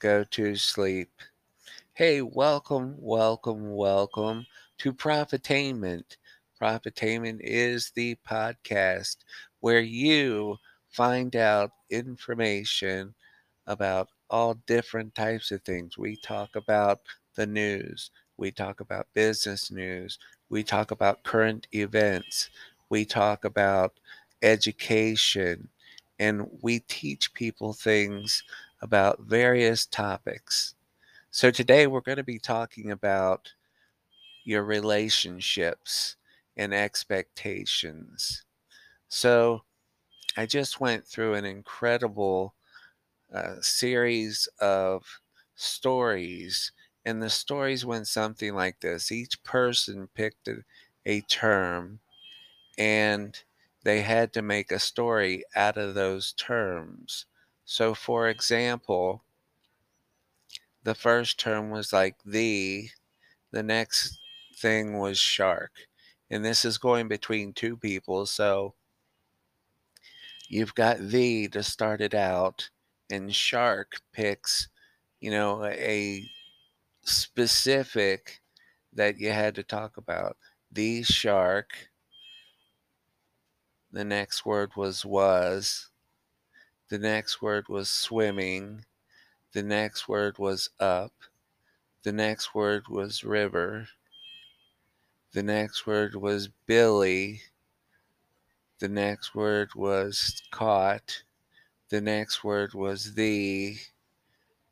go to sleep. Hey, welcome, welcome, welcome to Profitainment. Profitainment is the podcast where you find out information about all different types of things. We talk about the news, we talk about business news, we talk about current events, we talk about education, and we teach people things about various topics. So today we're going to be talking about your relationships and expectations. So I just went through an incredible uh, series of stories, and the stories went something like this each person picked a, a term, and they had to make a story out of those terms. So, for example, the first term was like the, the next thing was shark. And this is going between two people. So you've got the to start it out, and shark picks, you know, a specific that you had to talk about. The shark. The next word was was. The next word was swimming. The next word was up. The next word was river. The next word was Billy. The next word was caught. The next word was the.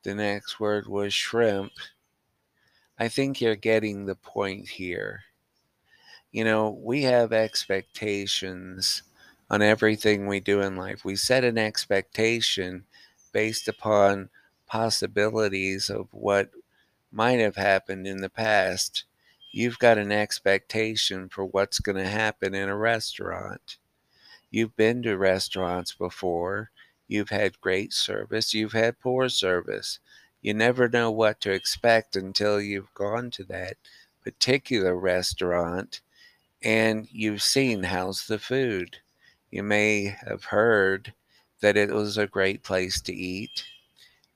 The next word was shrimp. I think you're getting the point here. You know, we have expectations on everything we do in life. We set an expectation based upon possibilities of what might have happened in the past. You've got an expectation for what's going to happen in a restaurant. You've been to restaurants before. You've had great service. You've had poor service. You never know what to expect until you've gone to that particular restaurant and you've seen how's the food. You may have heard that it was a great place to eat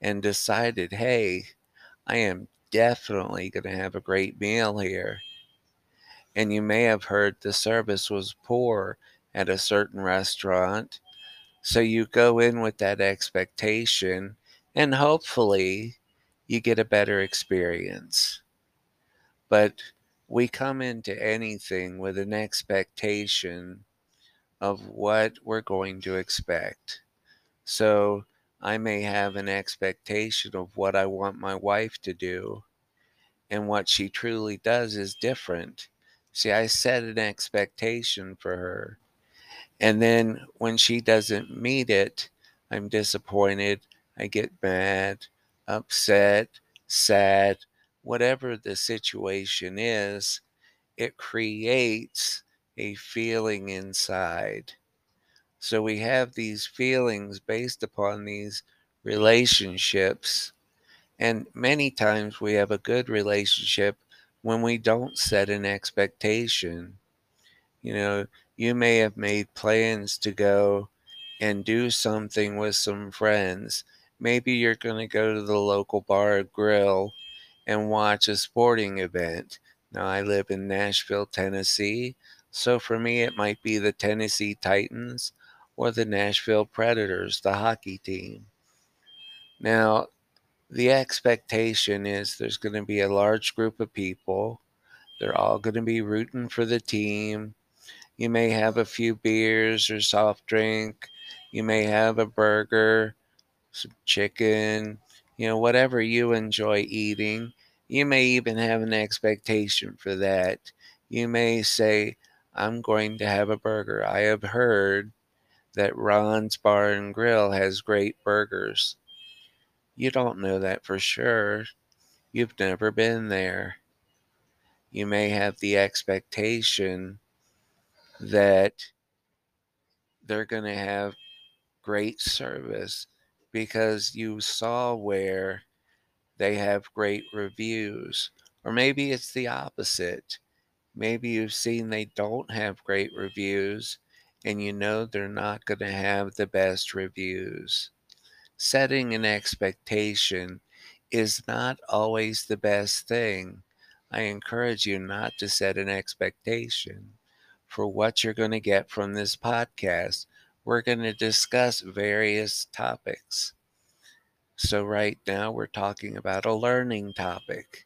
and decided, hey, I am definitely going to have a great meal here. And you may have heard the service was poor at a certain restaurant. So you go in with that expectation, and hopefully you get a better experience. But we come into anything with an expectation of what we're going to expect. So I may have an expectation of what I want my wife to do, and what she truly does is different. See, I set an expectation for her, and then when she doesn't meet it, I'm disappointed. I get mad, upset, sad, whatever the situation is, it creates a feeling inside. So we have these feelings based upon these relationships. And many times we have a good relationship when we don't set an expectation. You know, you may have made plans to go and do something with some friends. Maybe you're going to go to the local bar or grill and watch a sporting event. Now, I live in Nashville, Tennessee. So for me, it might be the Tennessee Titans or the Nashville Predators, the hockey team. Now, the expectation is there's going to be a large group of people. They're all going to be rooting for the team. You may have a few beers or soft drink. You may have a burger, some chicken, you know, whatever you enjoy eating. You may even have an expectation for that. You may say, I'm going to have a burger. I have heard that Ron's Bar and Grill has great burgers. You don't know that for sure. You've never been there. You may have the expectation that they're going to have great service because you saw where they have great reviews. Or maybe it's the opposite. Maybe you've seen they don't have great reviews and you know they're not going to have the best reviews. Setting an expectation is not always the best thing. I encourage you not to set an expectation for what you're going to get from this podcast. We're going to discuss various topics. So, right now, we're talking about a learning topic.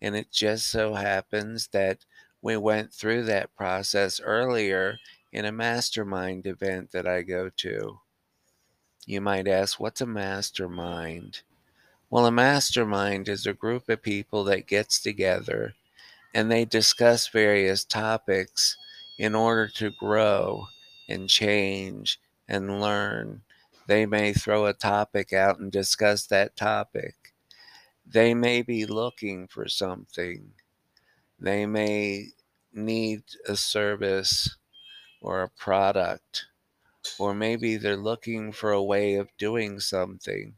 And it just so happens that we went through that process earlier in a mastermind event that I go to. You might ask, what's a mastermind? Well, a mastermind is a group of people that gets together and they discuss various topics in order to grow and change and learn. They may throw a topic out and discuss that topic. They may be looking for something. They may need a service or a product, or maybe they're looking for a way of doing something.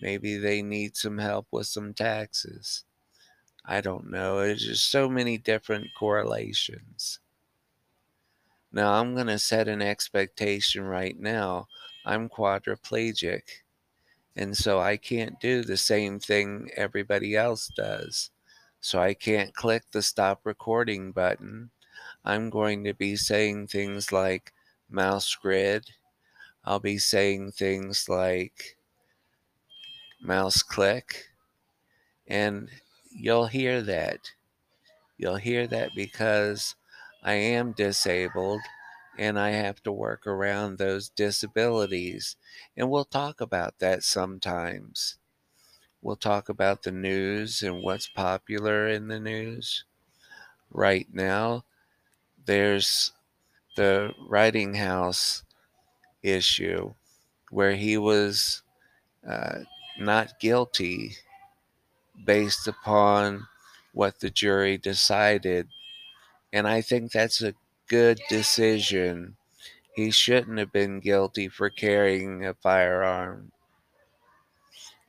Maybe they need some help with some taxes. I don't know. There's just so many different correlations. Now, I'm going to set an expectation right now. I'm quadriplegic, and so I can't do the same thing everybody else does. So I can't click the stop recording button. I'm going to be saying things like mouse grid. I'll be saying things like mouse click. And you'll hear that. You'll hear that because I am disabled and I have to work around those disabilities. And we'll talk about that sometimes. We'll talk about the news and what's popular in the news. Right now, there's the Rittenhouse issue where he was uh, not guilty based upon what the jury decided and I think that's a good decision. He shouldn't have been guilty for carrying a firearm.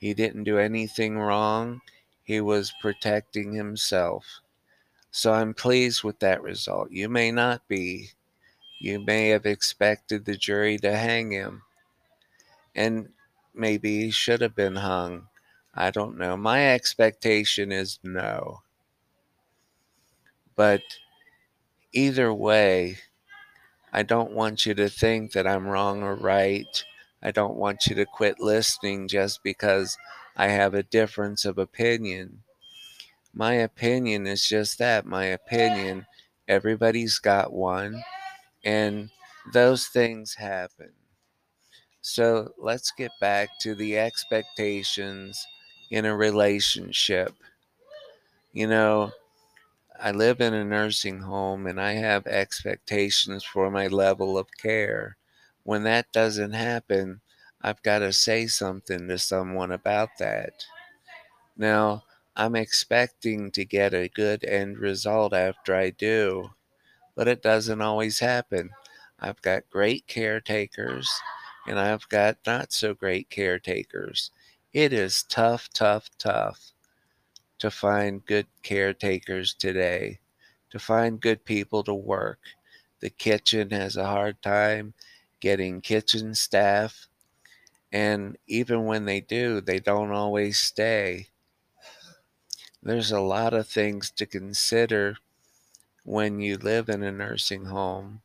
He didn't do anything wrong. He was protecting himself. So I'm pleased with that result. You may not be. You may have expected the jury to hang him. And maybe he should have been hung. I don't know. My expectation is no. But either way, I don't want you to think that I'm wrong or right. I don't want you to quit listening just because I have a difference of opinion. My opinion is just that my opinion. Everybody's got one, and those things happen. So let's get back to the expectations in a relationship. You know, I live in a nursing home and I have expectations for my level of care. When that doesn't happen, I've got to say something to someone about that. Now, I'm expecting to get a good end result after I do, but it doesn't always happen. I've got great caretakers and I've got not so great caretakers. It is tough, tough, tough to find good caretakers today, to find good people to work. The kitchen has a hard time getting kitchen staff, and even when they do, they don't always stay. There's a lot of things to consider when you live in a nursing home.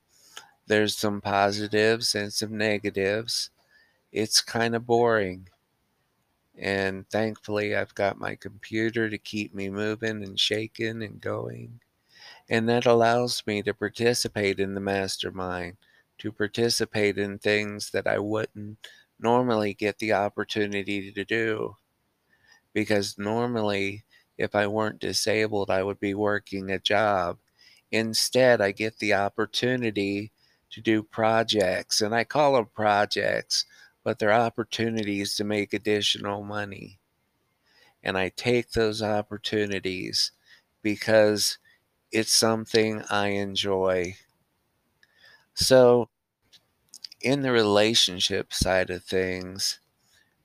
There's some positives and some negatives. It's kind of boring. And thankfully, I've got my computer to keep me moving and shaking and going. And that allows me to participate in the mastermind, to participate in things that I wouldn't normally get the opportunity to do. Because normally, if I weren't disabled, I would be working a job. Instead, I get the opportunity to do projects, and I call them projects but they're opportunities to make additional money. And I take those opportunities because it's something I enjoy. So, in the relationship side of things,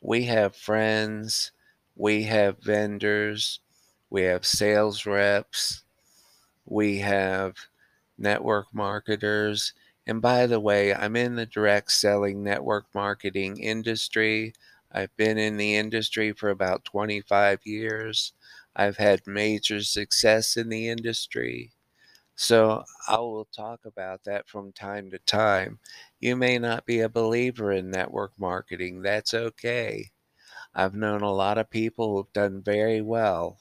we have friends, we have vendors, we have sales reps, we have network marketers, and by the way, I'm in the direct selling network marketing industry. I've been in the industry for about 25 years. I've had major success in the industry. So I will talk about that from time to time. You may not be a believer in network marketing. That's okay. I've known a lot of people who've done very well.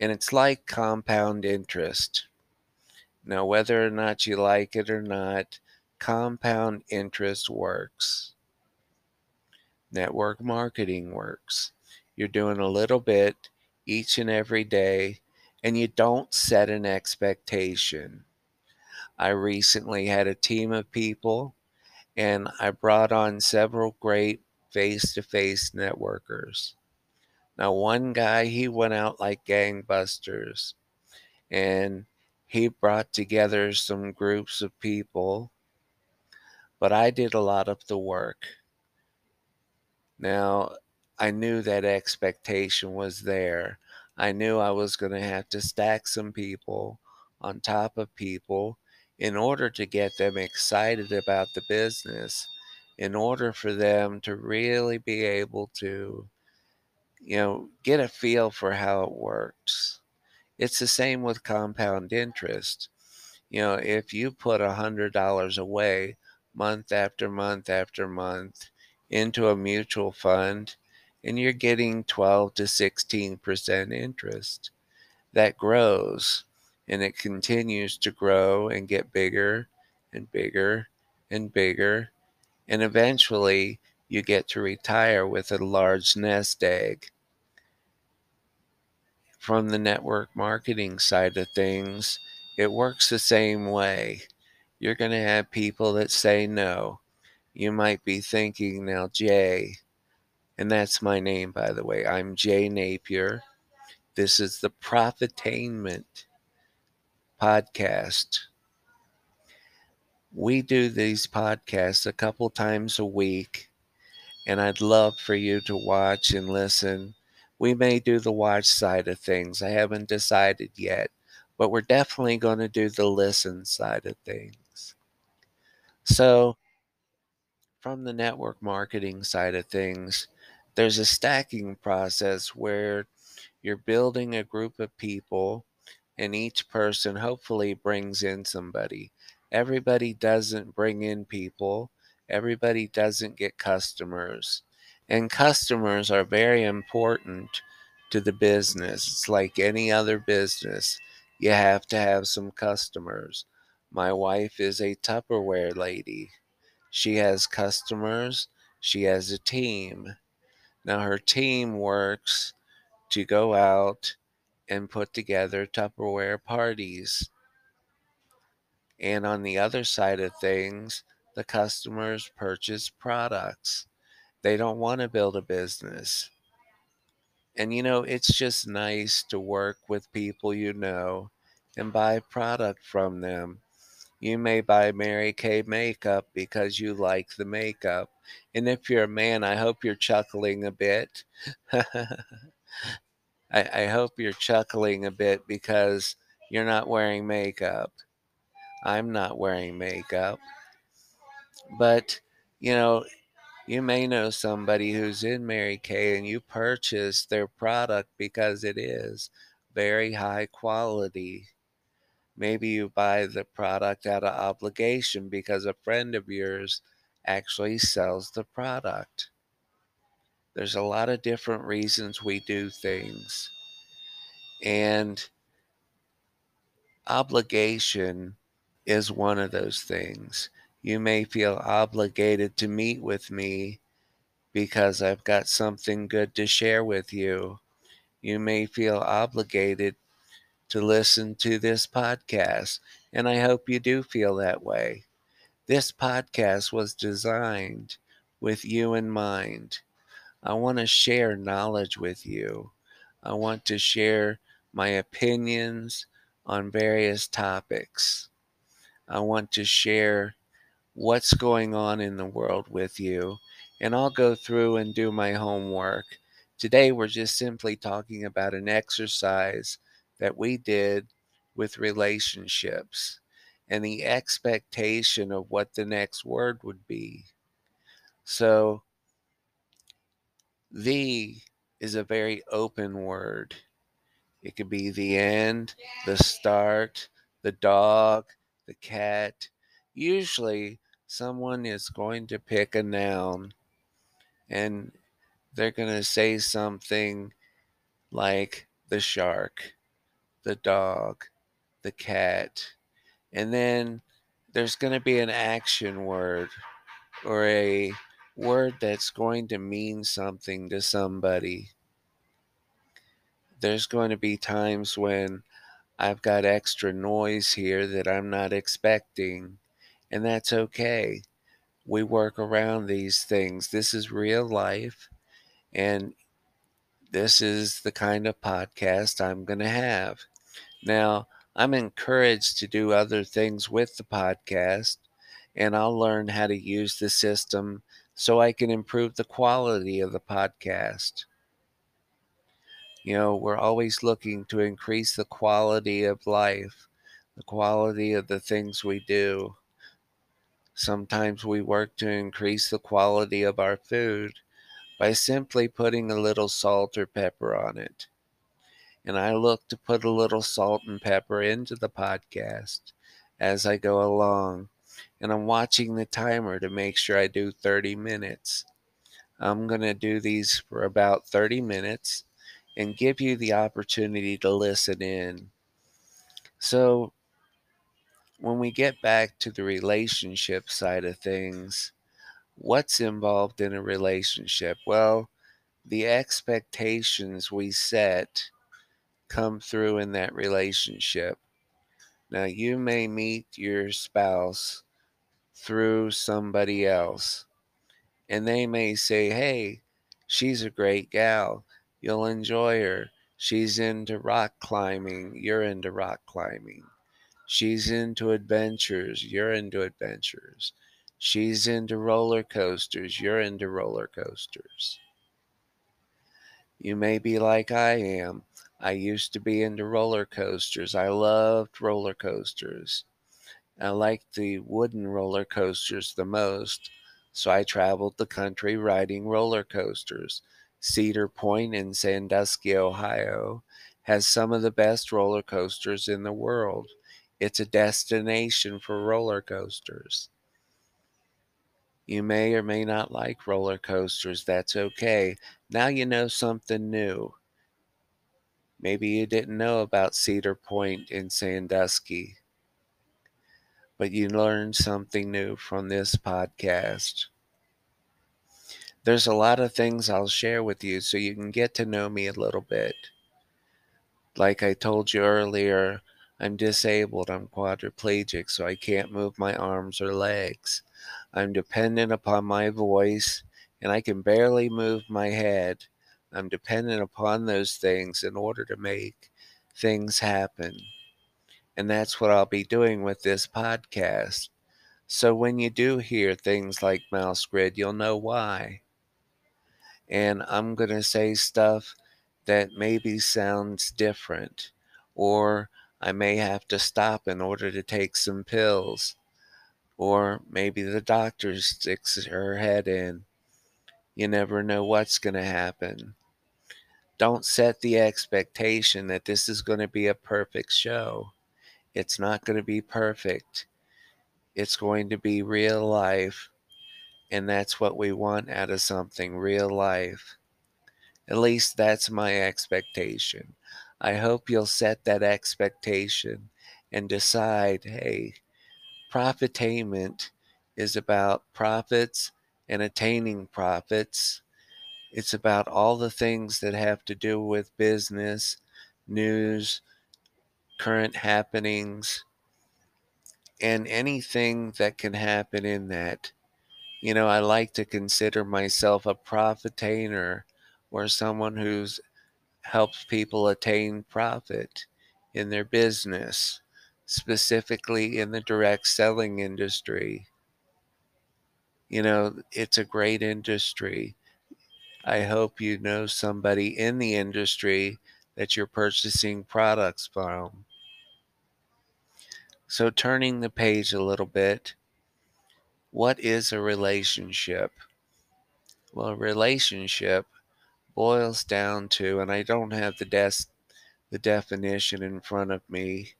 And it's like compound interest. Now, whether or not you like it or not, compound interest works. Network marketing works. You're doing a little bit each and every day, and you don't set an expectation. I recently had a team of people, and I brought on several great face to face networkers. Now, one guy, he went out like gangbusters, and he brought together some groups of people, but I did a lot of the work. Now, I knew that expectation was there. I knew I was going to have to stack some people on top of people in order to get them excited about the business, in order for them to really be able to, you know, get a feel for how it works. It's the same with compound interest. You know, if you put a $100 away month after month after month into a mutual fund and you're getting 12 to 16% interest, that grows and it continues to grow and get bigger and bigger and bigger. And eventually you get to retire with a large nest egg from the network marketing side of things, it works the same way. You're going to have people that say no. You might be thinking now, Jay, and that's my name, by the way. I'm Jay Napier. This is the Profitainment podcast. We do these podcasts a couple times a week, and I'd love for you to watch and listen we may do the watch side of things. I haven't decided yet, but we're definitely going to do the listen side of things. So, from the network marketing side of things, there's a stacking process where you're building a group of people, and each person hopefully brings in somebody. Everybody doesn't bring in people, everybody doesn't get customers. And customers are very important to the business. It's like any other business. You have to have some customers. My wife is a Tupperware lady. She has customers, she has a team. Now, her team works to go out and put together Tupperware parties. And on the other side of things, the customers purchase products. They don't want to build a business. And you know, it's just nice to work with people you know and buy product from them. You may buy Mary Kay makeup because you like the makeup. And if you're a man, I hope you're chuckling a bit. I, I hope you're chuckling a bit because you're not wearing makeup. I'm not wearing makeup. But, you know, you may know somebody who's in Mary Kay and you purchase their product because it is very high quality. Maybe you buy the product out of obligation because a friend of yours actually sells the product. There's a lot of different reasons we do things. And obligation is one of those things. You may feel obligated to meet with me because I've got something good to share with you. You may feel obligated to listen to this podcast, and I hope you do feel that way. This podcast was designed with you in mind. I want to share knowledge with you. I want to share my opinions on various topics. I want to share what's going on in the world with you, and I'll go through and do my homework. Today, we're just simply talking about an exercise that we did with relationships and the expectation of what the next word would be. So, The is a very open word. It could be the end, the start, the dog, the cat. Usually, someone is going to pick a noun and they're going to say something like the shark, the dog, the cat. And then there's going to be an action word or a word that's going to mean something to somebody. There's going to be times when I've got extra noise here that I'm not expecting, and that's okay. We work around these things. This is real life, and this is the kind of podcast I'm going to have. Now, I'm encouraged to do other things with the podcast, and I'll learn how to use the system so I can improve the quality of the podcast. You know, we're always looking to increase the quality of life, the quality of the things we do. Sometimes we work to increase the quality of our food by simply putting a little salt or pepper on it. And I look to put a little salt and pepper into the podcast as I go along. And I'm watching the timer to make sure I do 30 minutes. I'm going to do these for about 30 minutes and give you the opportunity to listen in. So, when we get back to the relationship side of things, what's involved in a relationship? Well, the expectations we set come through in that relationship. Now, you may meet your spouse through somebody else, and they may say, Hey, she's a great gal. You'll enjoy her. She's into rock climbing. You're into rock climbing. She's into adventures. You're into adventures. She's into roller coasters. You're into roller coasters. You may be like I am. I used to be into roller coasters. I loved roller coasters. I liked the wooden roller coasters the most, so I traveled the country riding roller coasters. Cedar Point in Sandusky, Ohio, has some of the best roller coasters in the world. It's a destination for roller coasters. You may or may not like roller coasters. That's okay. Now you know something new. Maybe you didn't know about Cedar Point in Sandusky, but you learned something new from this podcast there's a lot of things I'll share with you so you can get to know me a little bit. Like I told you earlier, I'm disabled, I'm quadriplegic, so I can't move my arms or legs. I'm dependent upon my voice, and I can barely move my head. I'm dependent upon those things in order to make things happen. And that's what I'll be doing with this podcast. So when you do hear things like Mouse Grid, you'll know why and I'm going to say stuff that maybe sounds different, or I may have to stop in order to take some pills, or maybe the doctor sticks her head in. You never know what's going to happen. Don't set the expectation that this is going to be a perfect show. It's not going to be perfect. It's going to be real life and that's what we want out of something real life. At least that's my expectation. I hope you'll set that expectation and decide hey, profitainment is about profits and attaining profits. It's about all the things that have to do with business, news, current happenings, and anything that can happen in that. You know, I like to consider myself a profitainer or someone who's helps people attain profit in their business, specifically in the direct selling industry. You know, it's a great industry. I hope you know somebody in the industry that you're purchasing products from. So, turning the page a little bit, what is a relationship? Well, a relationship boils down to, and I don't have the des- the definition in front of me,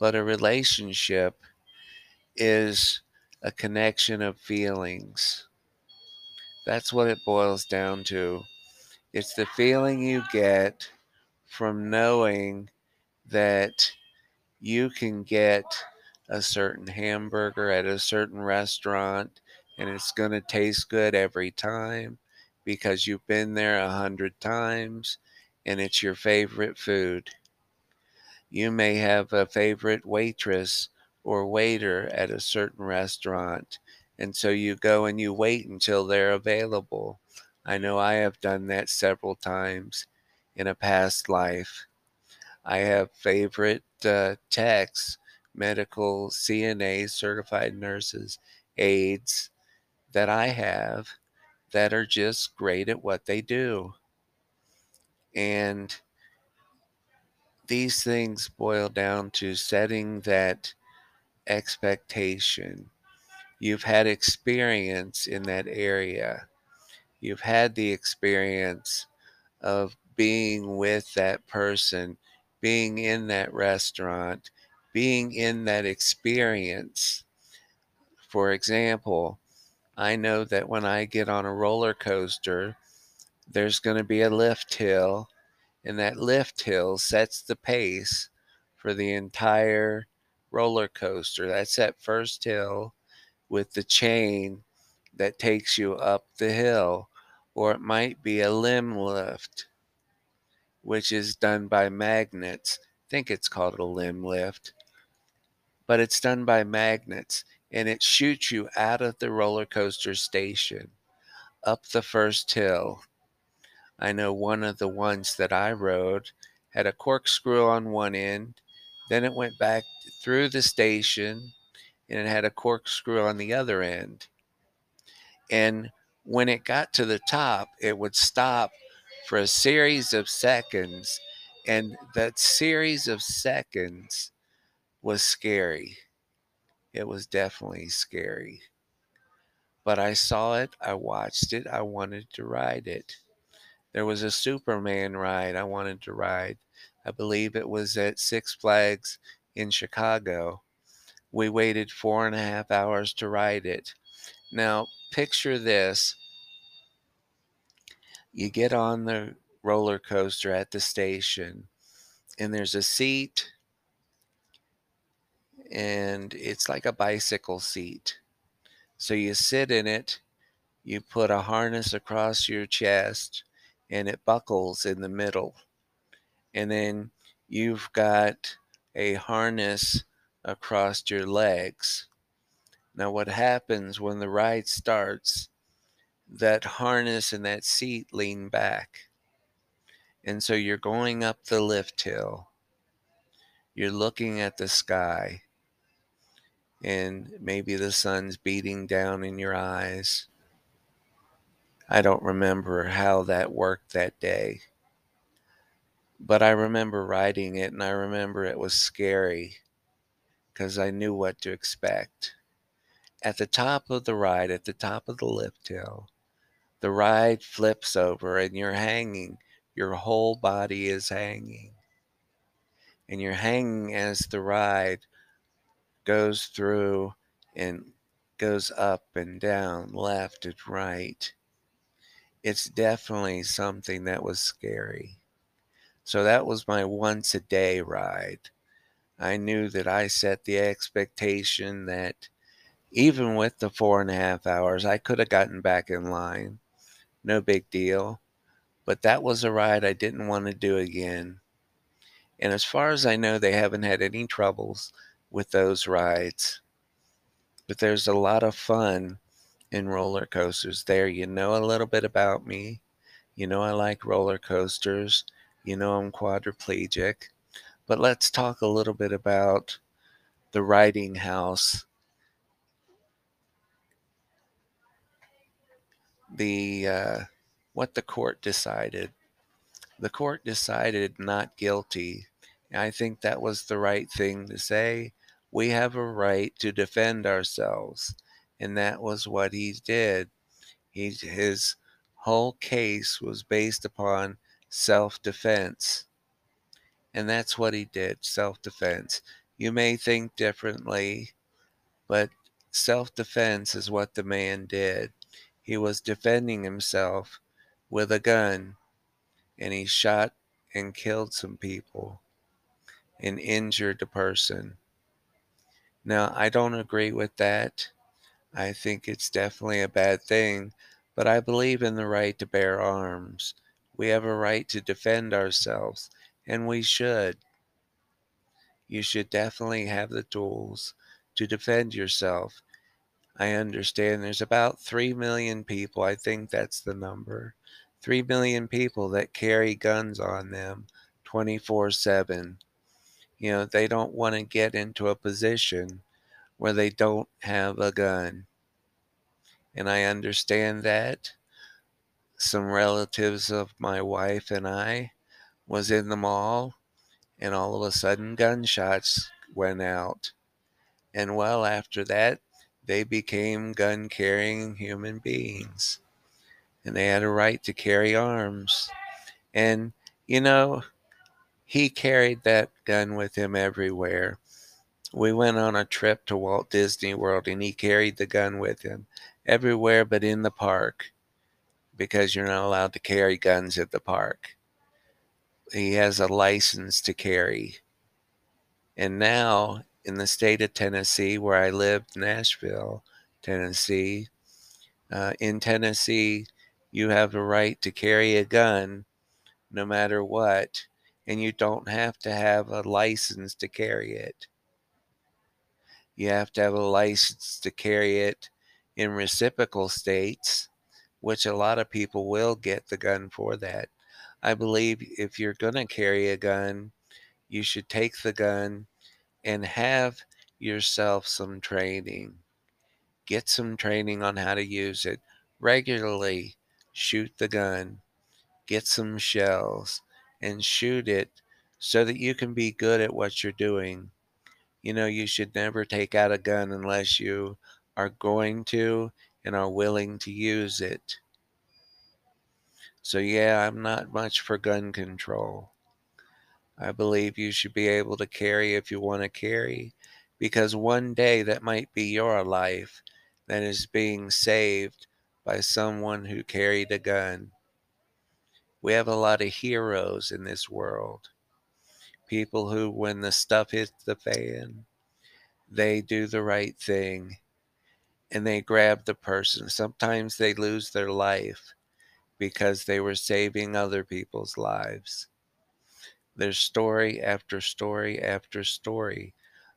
but a relationship is a connection of feelings. That's what it boils down to. It's the feeling you get from knowing that you can get a certain hamburger at a certain restaurant and it's going to taste good every time because you've been there a hundred times and it's your favorite food. You may have a favorite waitress or waiter at a certain restaurant, and so you go and you wait until they're available. I know I have done that several times in a past life. I have favorite uh, techs, medical CNAs, certified nurses, aides that I have that are just great at what they do. And these things boil down to setting that expectation. You've had experience in that area. You've had the experience of being with that person, being in that restaurant, being in that experience. For example, I know that when I get on a roller coaster, there's going to be a lift hill, and that lift hill sets the pace for the entire roller coaster. That's that first hill with the chain that takes you up the hill, or it might be a LIM lift, which is done by magnets. I think it's called a LIM lift, but it's done by magnets and it shoots you out of the roller coaster station up the first hill. I know one of the ones that I rode had a corkscrew on one end, then it went back through the station and it had a corkscrew on the other end. And when it got to the top, it would stop for a series of seconds. And that series of seconds was scary. It was definitely scary. But I saw it, I watched it, I wanted to ride it. There was a Superman ride I wanted to ride. I believe it was at Six Flags in Chicago. We waited four and a half hours to ride it. Now, picture this you get on the roller coaster at the station, and there's a seat, and it's like a bicycle seat. So you sit in it, you put a harness across your chest, and it buckles in the middle. And then you've got a harness across your legs. Now, what happens when the ride starts? That harness and that seat lean back. And so you're going up the lift hill. You're looking at the sky. And maybe the sun's beating down in your eyes. I don't remember how that worked that day. But I remember riding it and I remember it was scary because I knew what to expect. At the top of the ride, at the top of the lift hill, the ride flips over and you're hanging. Your whole body is hanging. And you're hanging as the ride goes through and goes up and down, left and right it's definitely something that was scary. So that was my once a day ride. I knew that I set the expectation that even with the four and a half hours, I could have gotten back in line. No big deal. But that was a ride I didn't want to do again. And as far as I know, they haven't had any troubles with those rides. But there's a lot of fun in roller coasters there. You know a little bit about me. You know I like roller coasters. You know I'm quadriplegic. But let's talk a little bit about the Rittenhouse. The uh, what the court decided. The court decided not guilty. I think that was the right thing to say. We have a right to defend ourselves and that was what he did. He his whole case was based upon self defense. And that's what he did self defense. You may think differently, but self defense is what the man did. He was defending himself with a gun, and he shot and killed some people and injured a person. Now, I don't agree with that. I think it's definitely a bad thing, but I believe in the right to bear arms. We have a right to defend ourselves, and we should. You should definitely have the tools to defend yourself. I understand there's about 3 million people, I think that's the number, 3 million people that carry guns on them 24 7. You know, they don't want to get into a position where they don't have a gun. And I understand that. Some relatives of my wife and I was in the mall and all of a sudden gunshots went out. And well after that they became gun carrying human beings. And they had a right to carry arms. And you know, he carried that gun with him everywhere. We went on a trip to Walt Disney World and he carried the gun with him everywhere but in the park because you're not allowed to carry guns at the park. He has a license to carry. And now in the state of Tennessee, where I lived, Nashville, Tennessee, uh, in Tennessee, you have the right to carry a gun no matter what and you don't have to have a license to carry it. You have to have a license to carry it in reciprocal states, which a lot of people will get the gun for that. I believe if you're going to carry a gun, you should take the gun and have yourself some training. Get some training on how to use it. Regularly shoot the gun. Get some shells and shoot it so that you can be good at what you're doing. You know, you should never take out a gun unless you are going to and are willing to use it. So, yeah, I'm not much for gun control. I believe you should be able to carry if you want to carry, because one day that might be your life that is being saved by someone who carried a gun. We have a lot of heroes in this world. People who, when the stuff hits the fan, they do the right thing and they grab the person. Sometimes they lose their life because they were saving other people's lives. There's story after story after story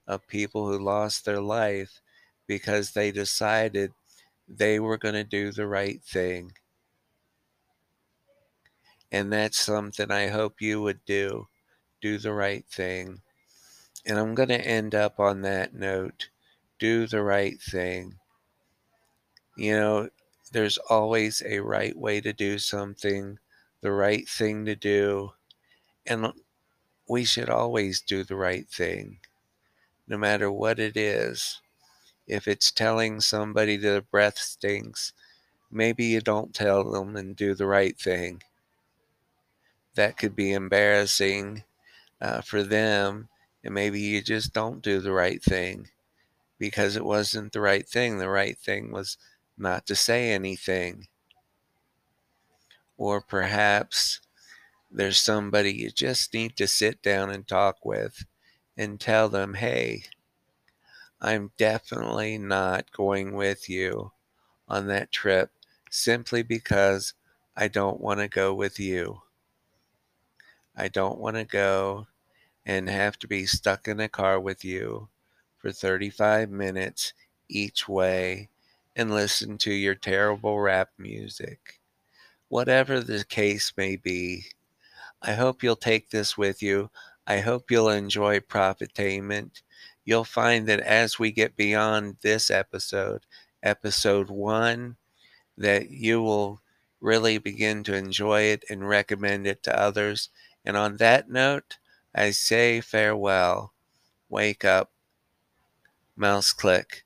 of people who lost their life because they decided they were going to do the right thing and that's something I hope you would do. Do the right thing. And I'm going to end up on that note. Do the right thing. You know, there's always a right way to do something, the right thing to do. And we should always do the right thing, no matter what it is. If it's telling somebody their breath stinks, maybe you don't tell them and do the right thing that could be embarrassing uh, for them. And maybe you just don't do the right thing because it wasn't the right thing. The right thing was not to say anything. Or perhaps there's somebody you just need to sit down and talk with and tell them, hey, I'm definitely not going with you on that trip simply because I don't want to go with you. I don't want to go and have to be stuck in a car with you for 35 minutes each way and listen to your terrible rap music. Whatever the case may be, I hope you'll take this with you. I hope you'll enjoy Profitainment. You'll find that as we get beyond this episode, episode one, that you will really begin to enjoy it and recommend it to others. And on that note, I say farewell. Wake up. Mouse click.